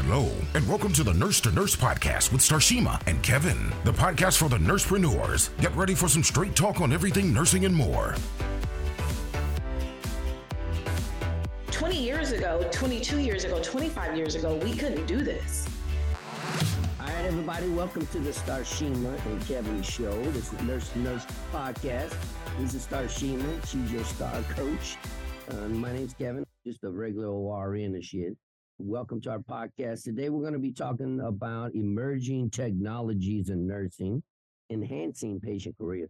Hello, and welcome to the Nurse to Nurse podcast with Starshima and Kevin, the podcast for the nursepreneurs. Get ready for some straight talk on everything nursing and more. 20 years ago, 22 years ago, 25 years ago, we couldn't do this. All right, everybody, welcome to the Starshima and Kevin show. This is the Nurse to Nurse podcast. This is Starshima. She's your star coach. Uh, my name's Kevin, just a regular ORN and shit. Welcome to our podcast. Today, we're going to be talking about emerging technologies in nursing, enhancing patient career.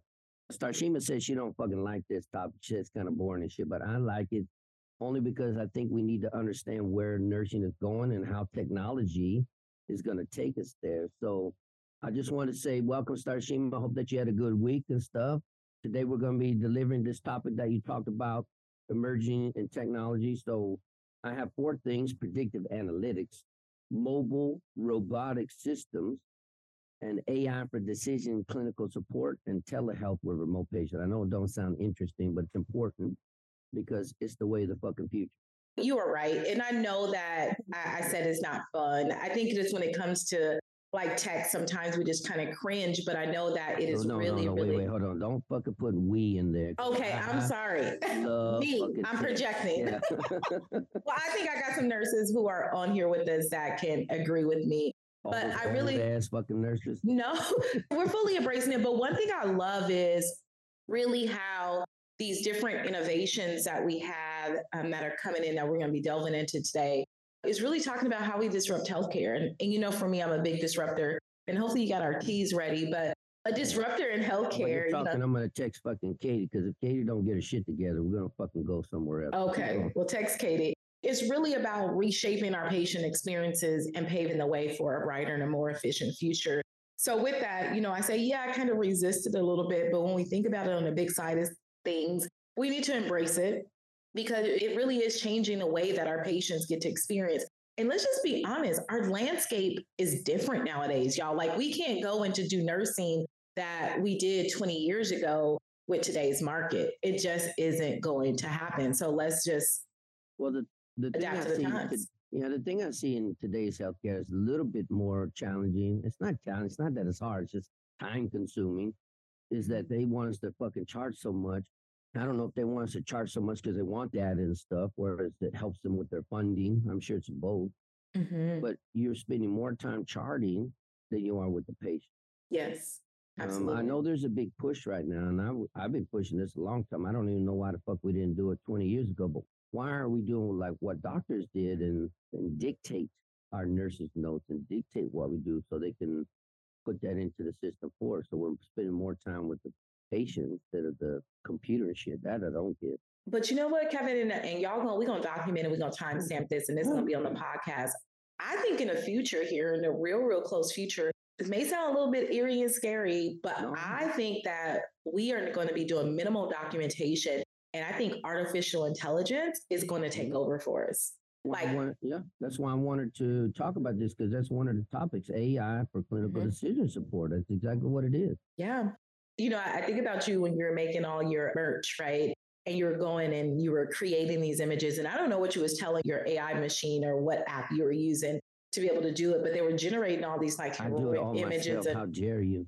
Starshima says she don't fucking like this topic. It's kind of boring and shit, but I like it only because I think we need to understand where nursing is going and how technology is going to take us there. So I just want to say welcome, Starshima. I hope that you had a good week and stuff. Today we're going to be delivering this topic that you talked about, emerging in technology. So I have four things: predictive analytics, mobile robotic systems, and AI for decision clinical support and telehealth with remote patient. I know it don't sound interesting, but it's important because it's the way of the fucking future. You are right. And I know that I, I said it's not fun. I think just when it comes to like tech, sometimes we just kind of cringe, but I know that it is no, no, really, no, no, really. Wait, wait, hold on. Don't fucking put we in there. Okay, I'm sorry. Me, I'm tech. projecting. Yeah. Well, I think I got some nurses who are on here with us that can agree with me. All But I really- ass fucking nurses. No, we're fully embracing it. But one thing I love is really how these different innovations that we have um, that are coming in that we're going to be delving into today is really talking about how we disrupt healthcare. And, and you know, for me, I'm a big disruptor, and hopefully you got our keys ready. But a disruptor in healthcare, you're you know, I'm gonna text fucking Katie because if Katie don't get her shit together, we're gonna fucking go somewhere else. Okay, well, text Katie. It's really about reshaping our patient experiences and paving the way for a brighter and a more efficient future. So, with that, you know, I say, yeah, I kind of resisted a little bit, but when we think about it on the big side of things, we need to embrace it because it really is changing the way that our patients get to experience. And let's just be honest, our landscape is different nowadays, y'all. Like, we can't go into do nursing that we did 20 years ago with today's market. It just isn't going to happen. So, let's just Well, the the thing adapt to the times. yeah, the thing I see in today's healthcare is a little bit more challenging. It's not challenging. It's not that it's hard. It's just time consuming. Is that they want us to fucking charge so much. I don't know if they want us to charge so much because they want that and stuff, whereas it helps them with their funding. I'm sure it's both. Mhm. But you're spending more time charting than you are with the patient. Yes, Um, absolutely. I know there's a big push right now, and I, w- I've been pushing this a long time. I don't even know why the fuck we didn't do it 20 years ago, but why are we doing like what doctors did and, and dictate our nurses' notes and dictate what we do so they can put that into the system for us? So we're spending more time with the patient instead of the computer shit. That I don't get. But you know what, Kevin, and, and y'all gonna we're gonna document it, we're gonna timestamp this, and this is gonna be on the podcast. I think in the future here, in the real, real close future, it may sound a little bit eerie and scary, but No. I think that we are going to be doing minimal documentation, and I think artificial intelligence is going to take over for us. I Like- wanted- yeah, that's why I wanted to talk about this because that's one of the topics AI for clinical Mhm. decision support. That's exactly what it is. Yeah. You know, I think about you when you're making all your merch, right? And you're going and you were creating these images. And I don't know what you was telling your AI machine or what app you were using to be able to do it, but they were generating all these like I do it all images. myself. And, How dare you?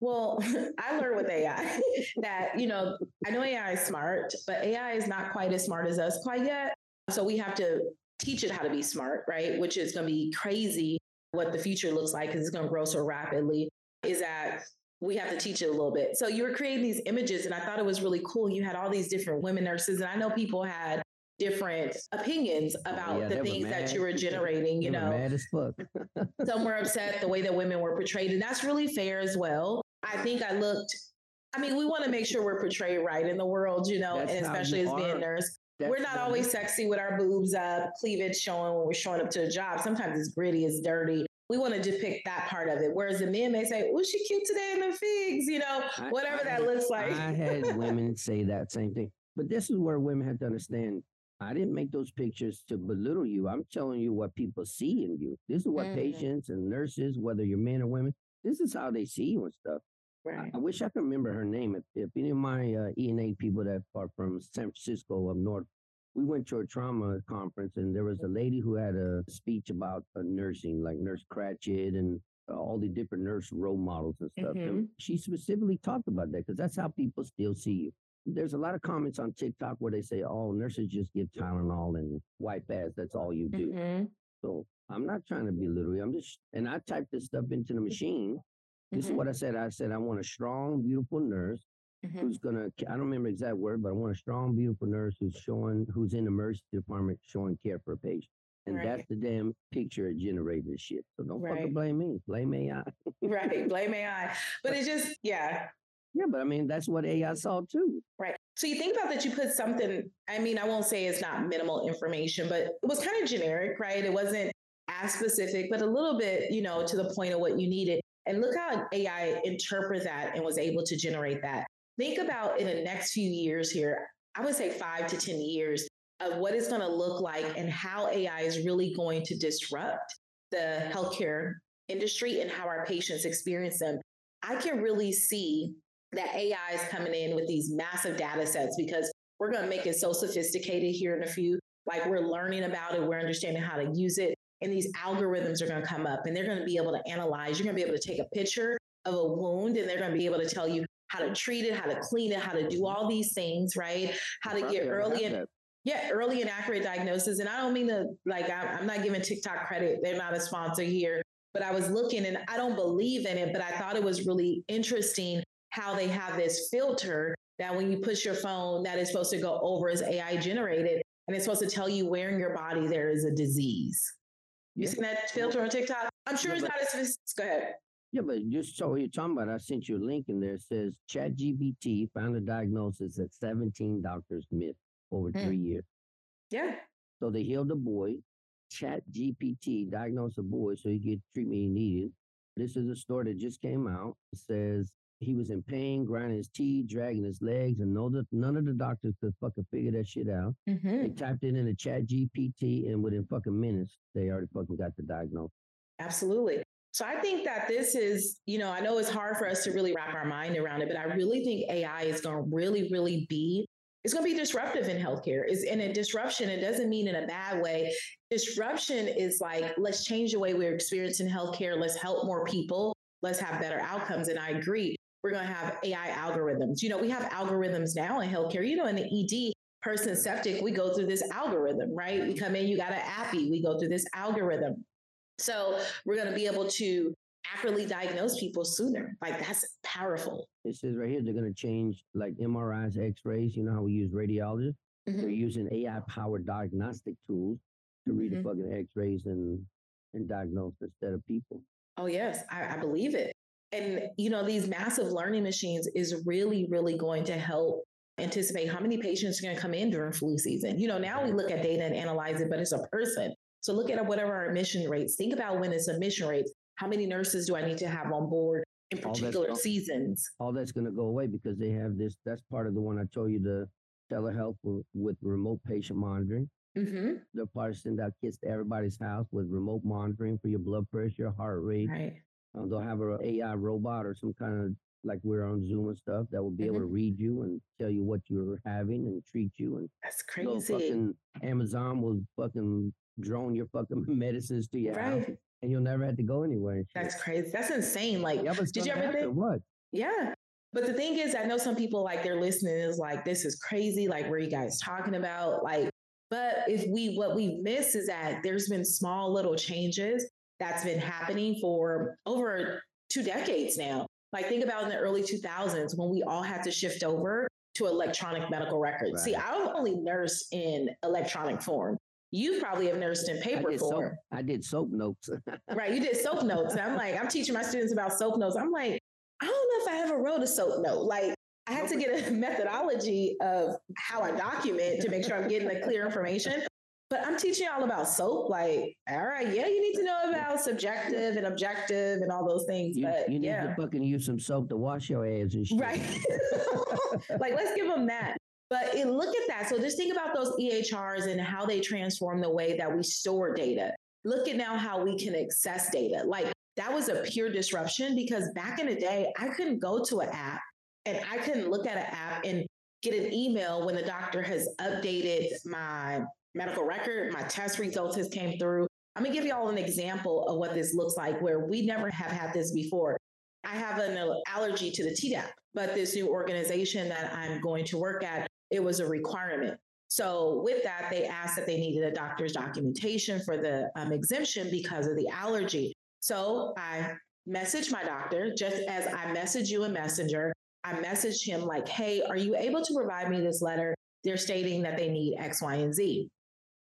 well, I learned with AI that, you know, I know AI is smart, but AI is not quite as smart as us quite yet. So we have to teach it how to be smart, right? Which is going to be crazy what the future looks like because it's going to grow so rapidly. Is that we have to teach it a little bit. So you were creating these images, and I thought it was really cool. You had all these different women nurses, and I know people had different opinions about yeah, the things that you were generating. You They know, mad as fuck. some were upset the way that women were portrayed, and that's really fair as well. I think I looked. I mean, we want to make sure we're portrayed right in the world, you know, That's and especially as being are. nurse. That's we're not always sexy with our boobs up, cleavage showing when we're showing up to the job. Sometimes it's gritty, it's dirty. We want to depict that part of it. Whereas the men may say, "Oh, she cute today in the figs," you know, I- whatever I that looks like. I had women say that same thing. But this is where women have to understand. I didn't make those pictures to belittle you. I'm telling you what people see in you. This is what Mhm. patients and nurses, whether you're men or women, this is how they see you and stuff. I, right. I wish I could remember her name. If, if any of my uh, E and A people that are from San Francisco up north we went to a trauma conference and there was a lady who had a speech about uh, nursing, like Nurse Ratched and all the different nurse role models and stuff. Mhm. And she specifically talked about that because that's how people still see you. There's a lot of comments on TikTok where they say, "Oh, nurses just give Tylenol and wipe ass. That's all you do." Mhm. So I'm not trying to belittle you. I'm just, and I typed this stuff into the machine. This is Mhm. what I said. I said I want a strong, beautiful nurse Mhm. who's gonna. I don't remember the exact word, but I want a strong, beautiful nurse who's showing, who's in the emergency department showing care for a patient. And Right. that's the damn picture it generated this shit. So don't fucking blame me. Blame AI. Right. Blame AI. But it just, yeah. yeah, but I mean that's what AI saw too. Right. So you think about that you put something, I mean, I won't say it's not minimal information, but it was kind of generic, right? It wasn't as specific, but a little bit, you know, to the point of what you needed. And look how AI interpret that and was able to generate that. Think about in the next few years here, I would say five to 10 years of what it's going to look like and how AI is really going to disrupt the healthcare industry and how our patients experience them. I can really see that AI is coming in with these massive data sets because we're going to make it so sophisticated here in a few. Like we're learning about it, we're understanding how to use it, and these algorithms are going to come up and they're going to be able to analyze. You're going to be able to take a picture of a wound and they're going to be able to tell you how to treat it, how to clean it, how to do all these things, right? How to get early and yeah, early and accurate diagnosis. And I don't mean to like I'm, I'm not giving TikTok credit; they're not a sponsor here. But I was looking, and I don't believe in it. But I thought it was really interesting how they have this filter that when you push your phone, that is supposed to go over as AI generated, and it's supposed to tell you where in your body there is a disease. You Yeah. seen that filter on TikTok? I'm sure Yeah, it's not as. Go ahead. Yeah, but just so you're talking about, I sent you a link in there. It says ChatGPT found a diagnosis that 17 doctors missed over Hmm. three years. Yeah. So they healed a boy. ChatGPT diagnosed a boy so he get treatment he needed. This is a story that just came out. It says he was in pain, grinding his teeth, dragging his legs, and none of none of the doctors could fucking figure that shit out. hmm They typed it into ChatGPT, and within fucking minutes, they already fucking got the diagnosis. Absolutely. So I think that this is, you know, I know it's hard for us to really wrap our mind around it, but I really think AI is going to really, really be, it's going to be disruptive in healthcare. Is in a disruption, it doesn't mean in a bad way. Disruption is like, let's change the way we're experiencing healthcare. Let's help more people. Let's have better outcomes. And I agree. We're going to have AI algorithms. You know, we have algorithms now in healthcare. You know, in the ED, person septic, we go through this algorithm, right? We come in, you got an appy, we go through this algorithm. So we're going to be able to accurately diagnose people sooner. Like that's powerful. It says right here they're going to change like MRIs, X-rays. You know how we use radiologists. They're Mhm. using AI-powered diagnostic tools to read Mhm. the fucking X-rays and and diagnose instead of people. Oh yes, I, I believe it. And you know, these massive learning machines is really, really going to help anticipate how many patients are going to come in during flu season. You know, now we look at data and analyze it, but it's a person. So look at whatever our admission rates. Think about when it's admission rates. How many nurses do I need to have on board in particular gone. seasons? All that's going to go away because they have this. That's part of the one I told you the telehealth with, remote patient monitoring. hmm They'll probably send out kits to everybody's house with remote monitoring for your blood pressure, your heart rate. Right. Uh, they'll have an AI robot or some kind of like we're on Zoom and stuff that will be able to read you and tell you what you're having and treat you. And That's crazy. fucking Amazon will fucking drone your fucking medicines to your house, and you'll never have to go anywhere. That's crazy. That's insane. Like, yeah, did you ever think? what? Yeah. But the thing is, I know some people like they're listening is like, this is crazy. Like, what are you guys talking about? Like, but if we, what we miss is that there's been small little changes that's been happening for over two decades now. Like, think about in the early 2000s when we all had to shift over to electronic medical records. See, I've only nursed in electronic form. You probably have nursed in I paper did, soap. I did soap notes. Right. You did soap notes. And I'm like, I'm teaching my students about soap notes. I'm like, I don't know if I ever wrote a soap note. Like, I had to get a methodology of how I document to make sure I'm getting the clear information. But I'm teaching y'all about soap. Like, all right, yeah, you need to know about subjective and objective and all those things. you, but you need yeah, to fucking use some soap to wash your ass and shit. right. like, let's give them that. But it, look at that. So just think about those EHRs and how they transform the way that we store data. Look at now how we can access data. Like that was a pure disruption because back in the day, I couldn't go to an app and I couldn't look at an app and get an email when the doctor has updated my medical record, my test results has came through. I'm gonna give you all an example of what this looks like where we never have had this before. I have an allergy to the Tdap, but this new organization that I'm going to work at, it was a requirement. So with that, they asked that they needed a doctor's documentation for the um, exemption because of the allergy. So I messaged my doctor just as I messaged you a messenger. I messaged him like, hey, are you able to provide me this letter? They're stating that they need X, Y, and Z.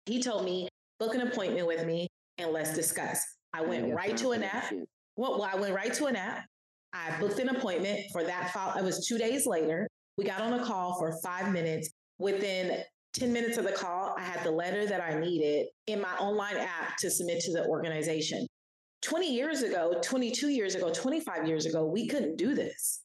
He told me, book an appointment with me and let's discuss. I went right to an app. Well, well, I went right to an app. I booked an appointment for that. File. It was two days later. We got on a call for five minutes. Within 10 minutes of the call, I had the letter that I needed in my online app to submit to the organization. 20 years ago, 22 years ago, 25 years ago, we couldn't do this.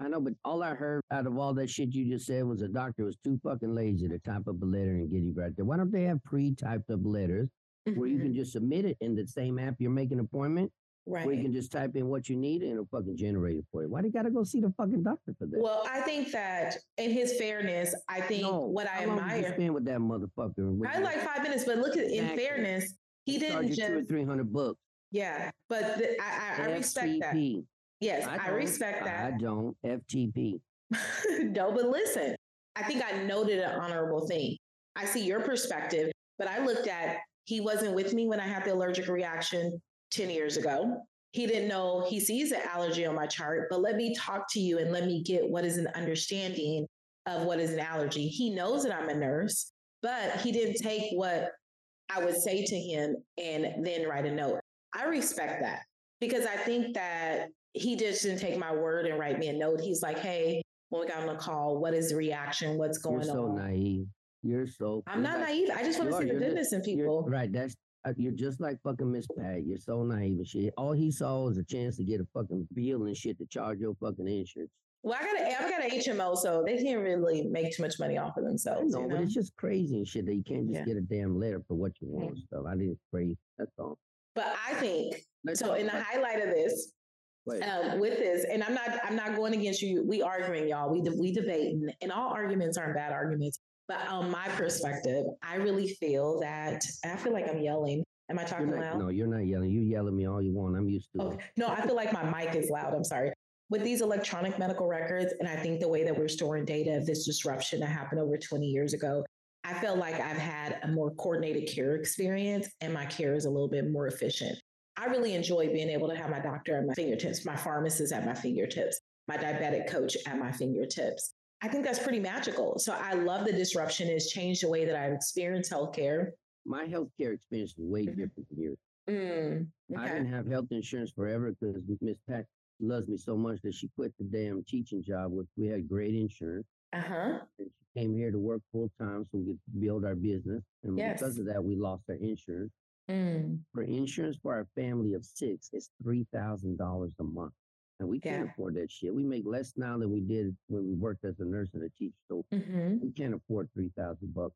I know, but all I heard out of all that shit you just said was a doctor was too fucking lazy to type up a letter and get you right there. Why don't they have pre-typed up letters mm-hmm. where you can mm-hmm. just submit it in the same app you're making an appointment? Right. Where you can just type in what you need and it'll fucking generate it for you. Why do you gotta go see the fucking doctor for that? Well, I think that in his fairness, I think no, what I admire. spend with that motherfucker? I like five minutes, but look at exactly. in fairness, he didn't just two or three hundred bucks. Yeah, but the, I, I, I respect that. Yes, I, I respect that. I don't. FTP. no, but listen, I think I noted an honorable thing. I see your perspective, but I looked at he wasn't with me when I had the allergic reaction 10 years ago. He didn't know he sees an allergy on my chart, but let me talk to you and let me get what is an understanding of what is an allergy. He knows that I'm a nurse, but he didn't take what I would say to him and then write a note. I respect that because I think that he just didn't take my word and write me a note. He's like, hey, when we got on the call, what is the reaction? What's going on? You're so on? naive. You're so. I'm not naive. I just want to see the goodness in people. Right. That's you're just like fucking Miss Pat. You're so naive and shit. All he saw was a chance to get a fucking bill and shit to charge your fucking insurance. Well, I got a, I got an HMO, so they can't really make too much money off of themselves. No, you know? but it's just crazy and shit that you can't just yeah. get a damn letter for what you want. Stuff. I didn't pray. That's all. But I think Let's so. In the highlight of this, um, with this, and I'm not I'm not going against you. We arguing, y'all. We we debate, and all arguments aren't bad arguments. But on my perspective, I really feel that I feel like I'm yelling. Am I talking not, loud? No, you're not yelling. You yell at me all you want. I'm used to okay. it. No, I feel like my mic is loud. I'm sorry. With these electronic medical records, and I think the way that we're storing data of this disruption that happened over 20 years ago, I feel like I've had a more coordinated care experience and my care is a little bit more efficient. I really enjoy being able to have my doctor at my fingertips, my pharmacist at my fingertips, my diabetic coach at my fingertips. I think that's pretty magical. So I love the disruption. It's changed the way that I've experienced healthcare. My healthcare experience is way mm-hmm. different from yours. Mm, okay. I didn't have health insurance forever because Miss Pat loves me so much that she quit the damn teaching job, which we had great insurance. Uh huh. And she came here to work full time so we could build our business. And yes. because of that, we lost our insurance. Mm. For insurance for our family of six, it's three thousand dollars a month, and we can't yeah. afford that shit. We make less now than we did when we worked as a nurse and a teacher, so mm-hmm. we can't afford three thousand bucks.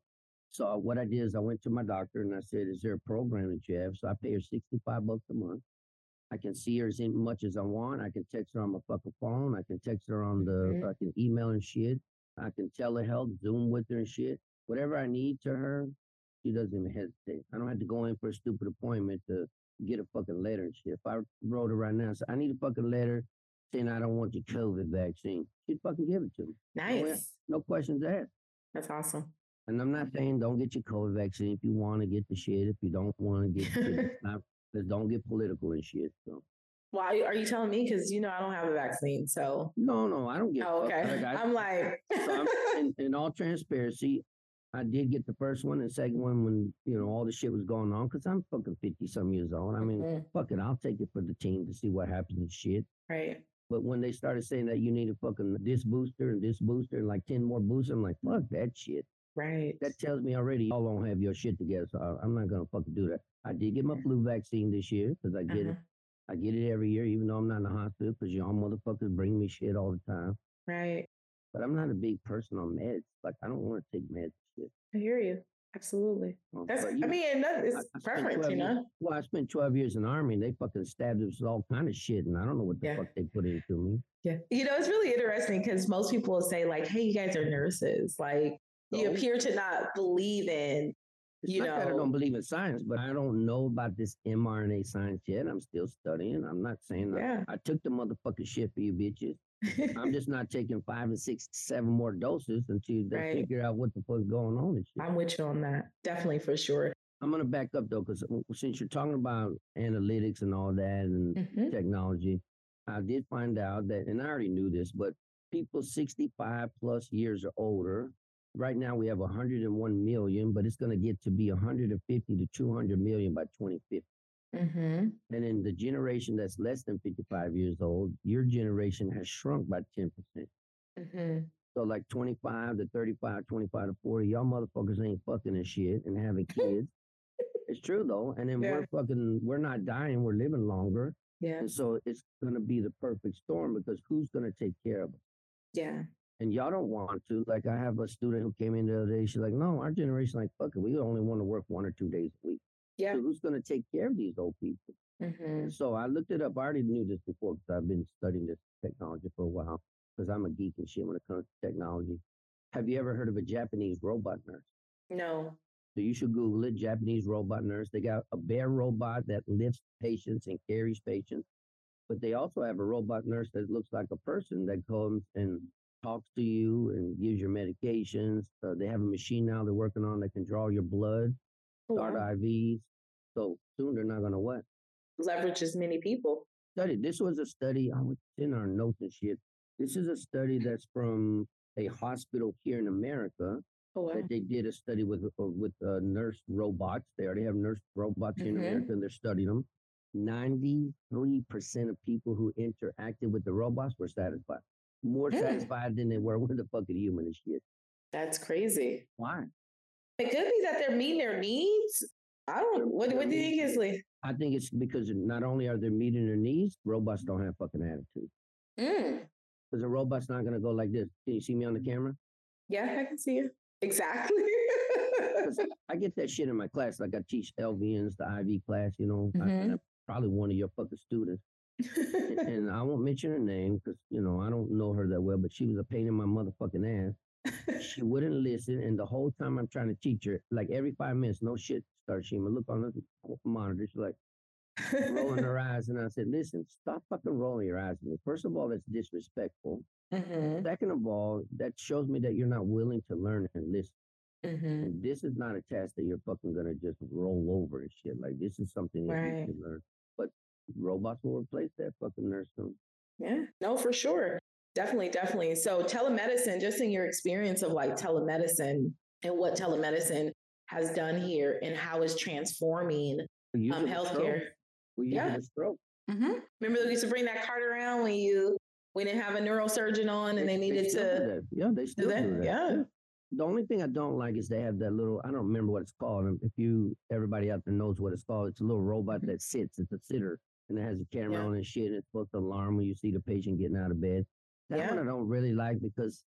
So uh, what I did is I went to my doctor and I said, "Is there a program that you have?" So I pay her sixty five bucks a month. I can see her as much as I want. I can text her on my fucking phone. I can text her on the. Mm-hmm. I can email and shit. I can telehealth, Zoom with her and shit. Whatever I need to her, she doesn't even hesitate. I don't have to go in for a stupid appointment to get a fucking letter and shit. If I wrote her right now, so I need a fucking letter saying I don't want your COVID vaccine, she'd fucking give it to me. Nice. No, no questions asked. That's awesome. And I'm not saying don't get your COVID vaccine if you want to get the shit. If you don't want to get it, not, don't get political and shit. So. Why are you telling me? Because you know I don't have a vaccine, so no, no, I don't get. Oh, okay, like, I, am like, so I'm, in, in, all transparency, I did get the first one and second one when, you know, all the shit was going on because I'm fucking 50 some years old. I mean, mm-hmm. fuck it, I'll take it for the team to see what happens and shit. Right. But when they started saying that you need a fucking this booster and this booster and like 10 more boosters, I'm like, fuck that shit. Right. That tells me already y'all don't have your shit together. So I'm not going to fucking do that. I did get my flu vaccine this year because I get uh-huh. it. I get it every year, even though I'm not in the hospital because y'all motherfuckers bring me shit all the time. Right. But I'm not a big person on meds. Like, I don't want to take meds. I hear you. Absolutely. That's, you, I mean, that is preference, you know? Years, well, I spent 12 years in the army and they fucking stabbed us with all kind of shit. And I don't know what the yeah. fuck they put into me. Yeah. You know, it's really interesting because most people will say, like, hey, you guys are nurses. Like, so, you appear to not believe in, you know. I don't believe in science, but I don't know about this mRNA science yet. I'm still studying. I'm not saying yeah. I, I took the motherfucking shit for you bitches. I'm just not taking five and six, seven more doses until they right. figure out what the fuck's going on. I'm with you on that. Definitely for sure. I'm gonna back up though, because since you're talking about analytics and all that and mm-hmm. technology, I did find out that, and I already knew this, but people 65 plus years or older, right now we have 101 million, but it's gonna get to be 150 to 200 million by 2050. Mm-hmm. And in the generation that's less than 55 years old, your generation has shrunk by 10%. Mm-hmm. So like 25 to 35, 25 to 40, y'all motherfuckers ain't fucking and shit and having kids. it's true though. And then yeah. we're fucking, we're not dying, we're living longer. Yeah. And so it's going to be the perfect storm because who's going to take care of them? Yeah. And y'all don't want to. Like I have a student who came in the other day. She's like, no, our generation, like, fuck it. We only want to work one or two days a week. Yeah. So who's going to take care of these old people? Mm-hmm. So I looked it up. I already knew this before because I've been studying this technology for a while because I'm a geek and shit when it comes to technology. Have you ever heard of a Japanese robot nurse? No. So you should Google it, Japanese robot nurse. They got a bear robot that lifts patients and carries patients. But they also have a robot nurse that looks like a person that comes and talks to you and gives your medications. Uh, they have a machine now they're working on that can draw your blood start IVs. So soon they're not going to what? Leverage as many people. Study. This was a study. I was in our notes and shit. This is a study that's from a hospital here in America. Oh, wow. That they did a study with uh, with uh, nurse robots. They already have nurse robots mm-hmm. in America, and they're studying them. Ninety-three percent of people who interacted with the robots were satisfied. More satisfied than they were with the fucking human and shit. That's crazy. Why? It could be that they're meeting their needs. I don't. What, what do you think, Isley? I think it's because not only are they meeting their needs, robots don't have fucking attitude. Mm. Because a robot's not gonna go like this. Can you see me on the camera? Yeah, I can see you. Exactly. I get that shit in my class. Like I teach LVNs, the IV class. You know, mm-hmm. I, am probably one of your fucking students. and, and I won't mention her name because you know I don't know her that well, but she was a pain in my motherfucking ass she wouldn't listen. And the whole time I'm trying to teach her, like every five minutes, no shit, Starshima, look on the monitor. She's like rolling her eyes. And I said, listen, stop fucking rolling your eyes at me. First of all, that's disrespectful. Mm-hmm. Second of all, that shows me that you're not willing to learn and listen. Mm-hmm. this is not a test that you're fucking gonna just roll over and shit. Like this is something that right. you can learn. But robots will replace that fucking nurse soon. Yeah, no, for sure. Definitely, definitely. So telemedicine, just in your experience of like telemedicine and what telemedicine has done here and how it's transforming um, healthcare. yeah. stroke. Mm-hmm. Remember, we used to bring that cart around when you we didn't have a neurosurgeon on and they, they needed they to. Yeah, they still do that. Do that. Yeah. yeah. The only thing I don't like is they have that little. I don't remember what it's called. If you everybody out there knows what it's called, it's a little robot mm-hmm. that sits. It's a sitter and it has a camera yeah. on and shit. And it's supposed to alarm when you see the patient getting out of bed. That yeah. one I don't really like because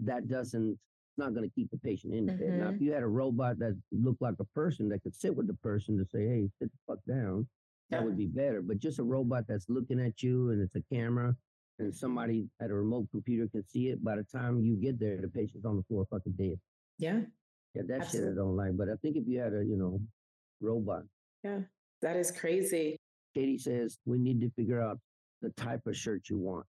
that doesn't it's not going to keep the patient in mm-hmm. bed. Now, if mm-hmm. you had a robot that looked like a person that could sit with the person to say, "Hey, sit the fuck down," that would be better. But just a robot that's looking at you and it's a camera and somebody at a remote computer can see it. By the time you get there, the patient's on the floor fucking dead. Yeah. Yeah, that Absolutely. shit I don't like. But I think if you had a, you know, robot. Yeah, that is crazy. Katie says we need to figure out the type of shirt you want.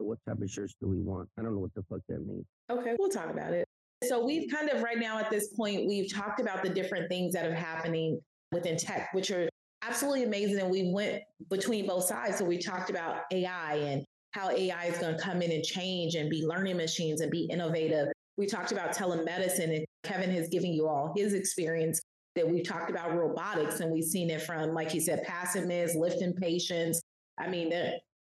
So what type of shirts do we want? I don't know what the fuck that means. Okay, we'll talk about it. So we've kind of right now at this point, we've talked about the different things that are happening within tech, which are absolutely amazing. And we went between both sides. So we talked about AI and how AI is going to come in and change and be learning machines and be innovative. We talked about telemedicine and Kevin has given you all his experience that we talked about robotics and we've seen it from, like he said, passive meds, lifting patients. I mean,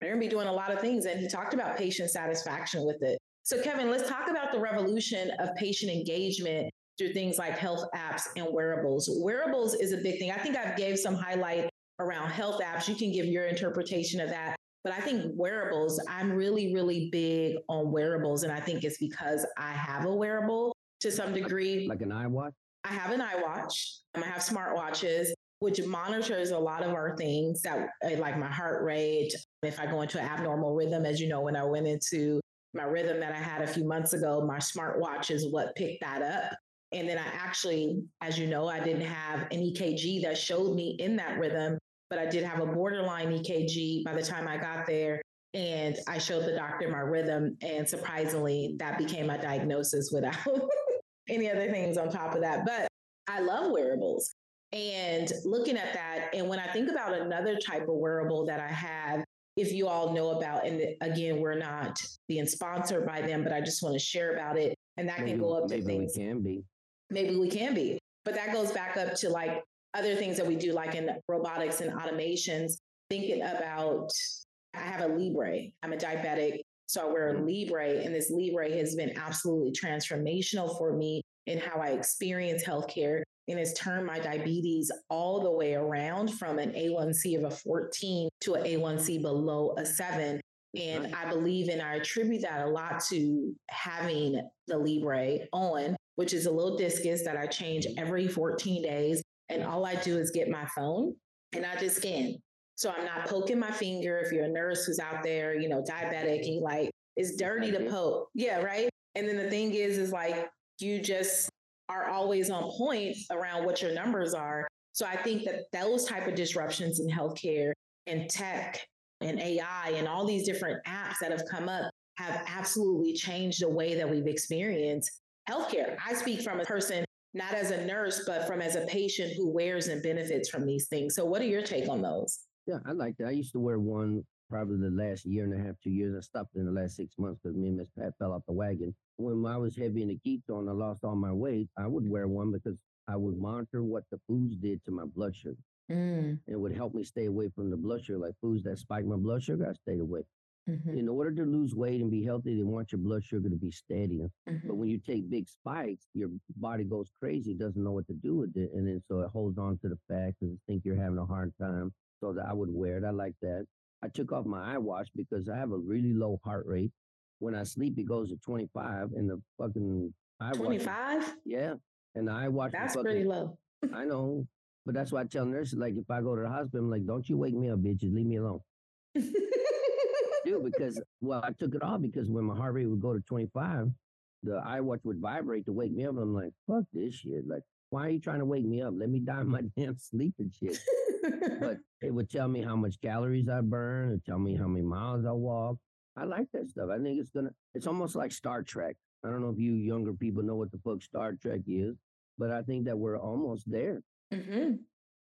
they're going to be doing a lot of things. And he talked about patient satisfaction with it. So, Kevin, let's talk about the revolution of patient engagement through things like health apps and wearables. Wearables is a big thing. I think I've gave some highlight around health apps. You can give your interpretation of that. But I think wearables, I'm really, really big on wearables. And I think it's because I have a wearable to some degree. Like an iWatch? I have an iWatch. I have smartwatches, which monitors a lot of our things that uh, like my heart rate. If I go into an abnormal rhythm, as you know, when I went into my rhythm that I had a few months ago, my smartwatch is what picked that up. And then I actually, as you know, I didn't have an EKG that showed me in that rhythm, but I did have a borderline EKG by the time I got there. And I showed the doctor my rhythm. And surprisingly, that became my diagnosis without any other things on top of that. But I love wearables. And looking at that, and when I think about another type of wearable that I have, if you all know about, and again, we're not being sponsored by them, but I just want to share about it. And that maybe, can go up to things. Maybe we can be. Maybe we can be. But that goes back up to like other things that we do, like in robotics and automations, thinking about I have a Libre. I'm a diabetic. So I wear a mm-hmm. Libre, and this Libre has been absolutely transformational for me in how I experience healthcare and has turned my diabetes all the way around from an A1C of a 14 to an A1C below a seven. And I believe and I attribute that a lot to having the Libre on, which is a little discus that I change every 14 days. And all I do is get my phone and I just scan. So I'm not poking my finger. If you're a nurse who's out there, you know, diabetic, and like, it's dirty to poke. Yeah, right. And then the thing is, is like, you just are always on point around what your numbers are. So I think that those type of disruptions in healthcare and tech and AI and all these different apps that have come up have absolutely changed the way that we've experienced healthcare. I speak from a person not as a nurse, but from as a patient who wears and benefits from these things. So what are your take on those? Yeah, I like that. I used to wear one probably the last year and a half, two years. I stopped in the last six months because me and Miss Pat fell off the wagon. When I was heavy in the ketone, I lost all my weight. I would wear one because I would monitor what the foods did to my blood sugar. Mm. It would help me stay away from the blood sugar, like foods that spike my blood sugar. I stayed away. Mm-hmm. In order to lose weight and be healthy, they want your blood sugar to be steady. Mm-hmm. But when you take big spikes, your body goes crazy, doesn't know what to do with it, and then so it holds on to the fat because it think you're having a hard time. So that I would wear it. I like that. I took off my iWatch because I have a really low heart rate. When I sleep, it goes to 25, and the fucking iWatch. 25? Yeah. And the watch. That's fucking, pretty low. I know. But that's why I tell nurses, like, if I go to the hospital, I'm like, don't you wake me up, bitches. Leave me alone. Dude, because, well, I took it off because when my heart rate would go to 25, the iWatch would vibrate to wake me up. I'm like, fuck this shit. Like, why are you trying to wake me up? Let me die in my damn sleep and shit but it would tell me how much calories I burn, it tell me how many miles I walk. I like that stuff. I think it's gonna. It's almost like Star Trek. I don't know if you younger people know what the fuck Star Trek is, but I think that we're almost there. Mm-hmm.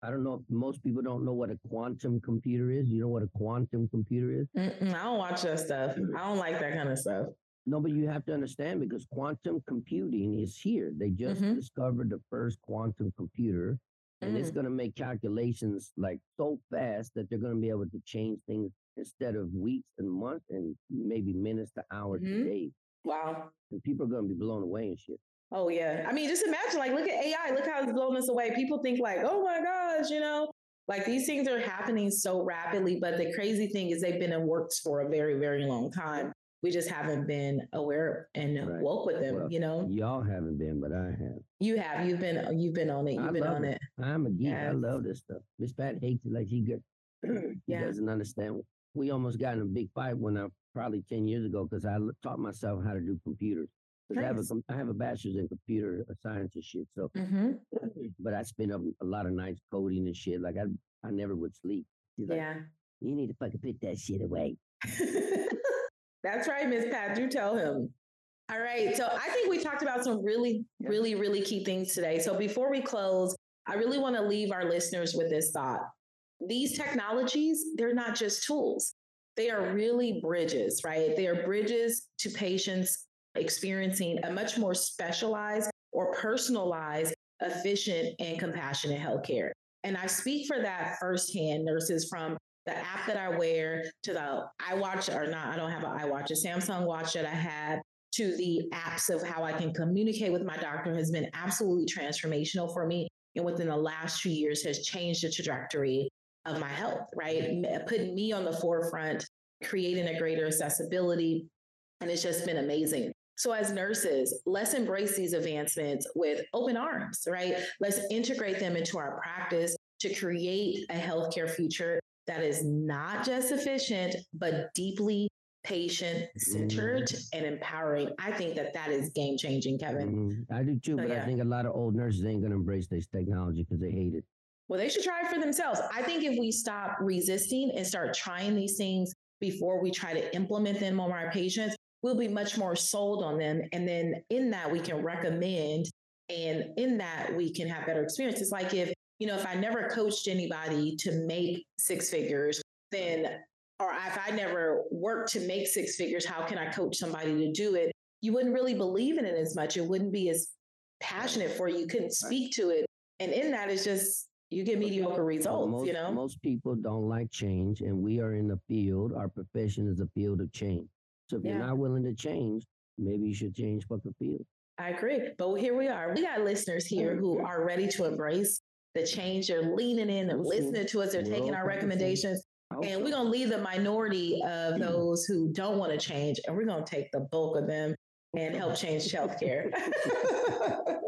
I don't know if most people don't know what a quantum computer is. You know what a quantum computer is? Mm-mm, I don't watch that stuff. I don't like that kind of stuff. No, but you have to understand because quantum computing is here. They just mm-hmm. discovered the first quantum computer and mm. it's going to make calculations like so fast that they're going to be able to change things instead of weeks and months and maybe minutes to hours mm-hmm. to days. Wow. And people are going to be blown away and shit. Oh yeah. I mean, just imagine like look at AI, look how it's blown us away. People think like, oh my gosh, you know, like these things are happening so rapidly. But the crazy thing is they've been in works for a very, very long time we just haven't been aware and right. woke with them, well, you know. Y'all haven't been, but I have. You have. You've been. You've been on it. You've I been on it. it. I'm a geek. Yes. I love this stuff. Miss Pat hates it like she good. he yeah. doesn't understand. We almost got in a big fight when I probably ten years ago because I taught myself how to do computers. Nice. I have a I have a bachelor's in computer science and shit. So, mm-hmm. but I spent up a lot of nights coding and shit. Like I I never would sleep. She's like, yeah. You need to fucking put that shit away. That's right, Miss Pat. You tell him. All right. So I think we talked about some really, really, really key things today. So before we close, I really want to leave our listeners with this thought. These technologies, they're not just tools. They are really bridges, right? They are bridges to patients experiencing a much more specialized or personalized, efficient, and compassionate healthcare. And I speak for that firsthand, nurses from the app that I wear to the iWatch or not, I don't have an iWatch, a Samsung watch that I have to the apps of how I can communicate with my doctor has been absolutely transformational for me. And within the last few years has changed the trajectory of my health, right? Putting me on the forefront, creating a greater accessibility. And it's just been amazing. So, as nurses, let's embrace these advancements with open arms, right? Let's integrate them into our practice to create a healthcare future that is not just efficient, but deeply patient centered mm-hmm. and empowering. I think that that is game changing, Kevin. Mm-hmm. I do too, so, but yeah. I think a lot of old nurses ain't going to embrace this technology because they hate it. Well, they should try it for themselves. I think if we stop resisting and start trying these things before we try to implement them on our patients, we'll be much more sold on them. And then in that, we can recommend, and in that, we can have better experiences. Like if, you know, if I never coached anybody to make six figures, then or if I never worked to make six figures, how can I coach somebody to do it? You wouldn't really believe in it as much. It wouldn't be as passionate for you. You couldn't speak to it. And in that is just you get mediocre results, most, you know? Most people don't like change, and we are in the field. Our profession is a field of change. So if yeah. you're not willing to change, maybe you should change for the field. I agree. But here we are. We got listeners here who are ready to embrace the change. They're leaning in and listening to us. They're taking our recommendations. And we're going to leave the minority of mm-hmm. those who don't want to change, and we're going to take the bulk of them and help change healthcare.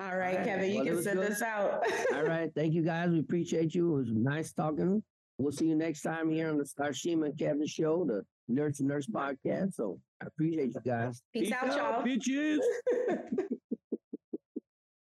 All right, Kevin, you well, can send good. us out. All right. Thank you guys. We appreciate you. It was nice talking. We'll see you next time here on the Starshima and Kevin Show, the Nurse and Nurse podcast. So I appreciate you guys. Peace, Peace out, out, y'all. Bitches.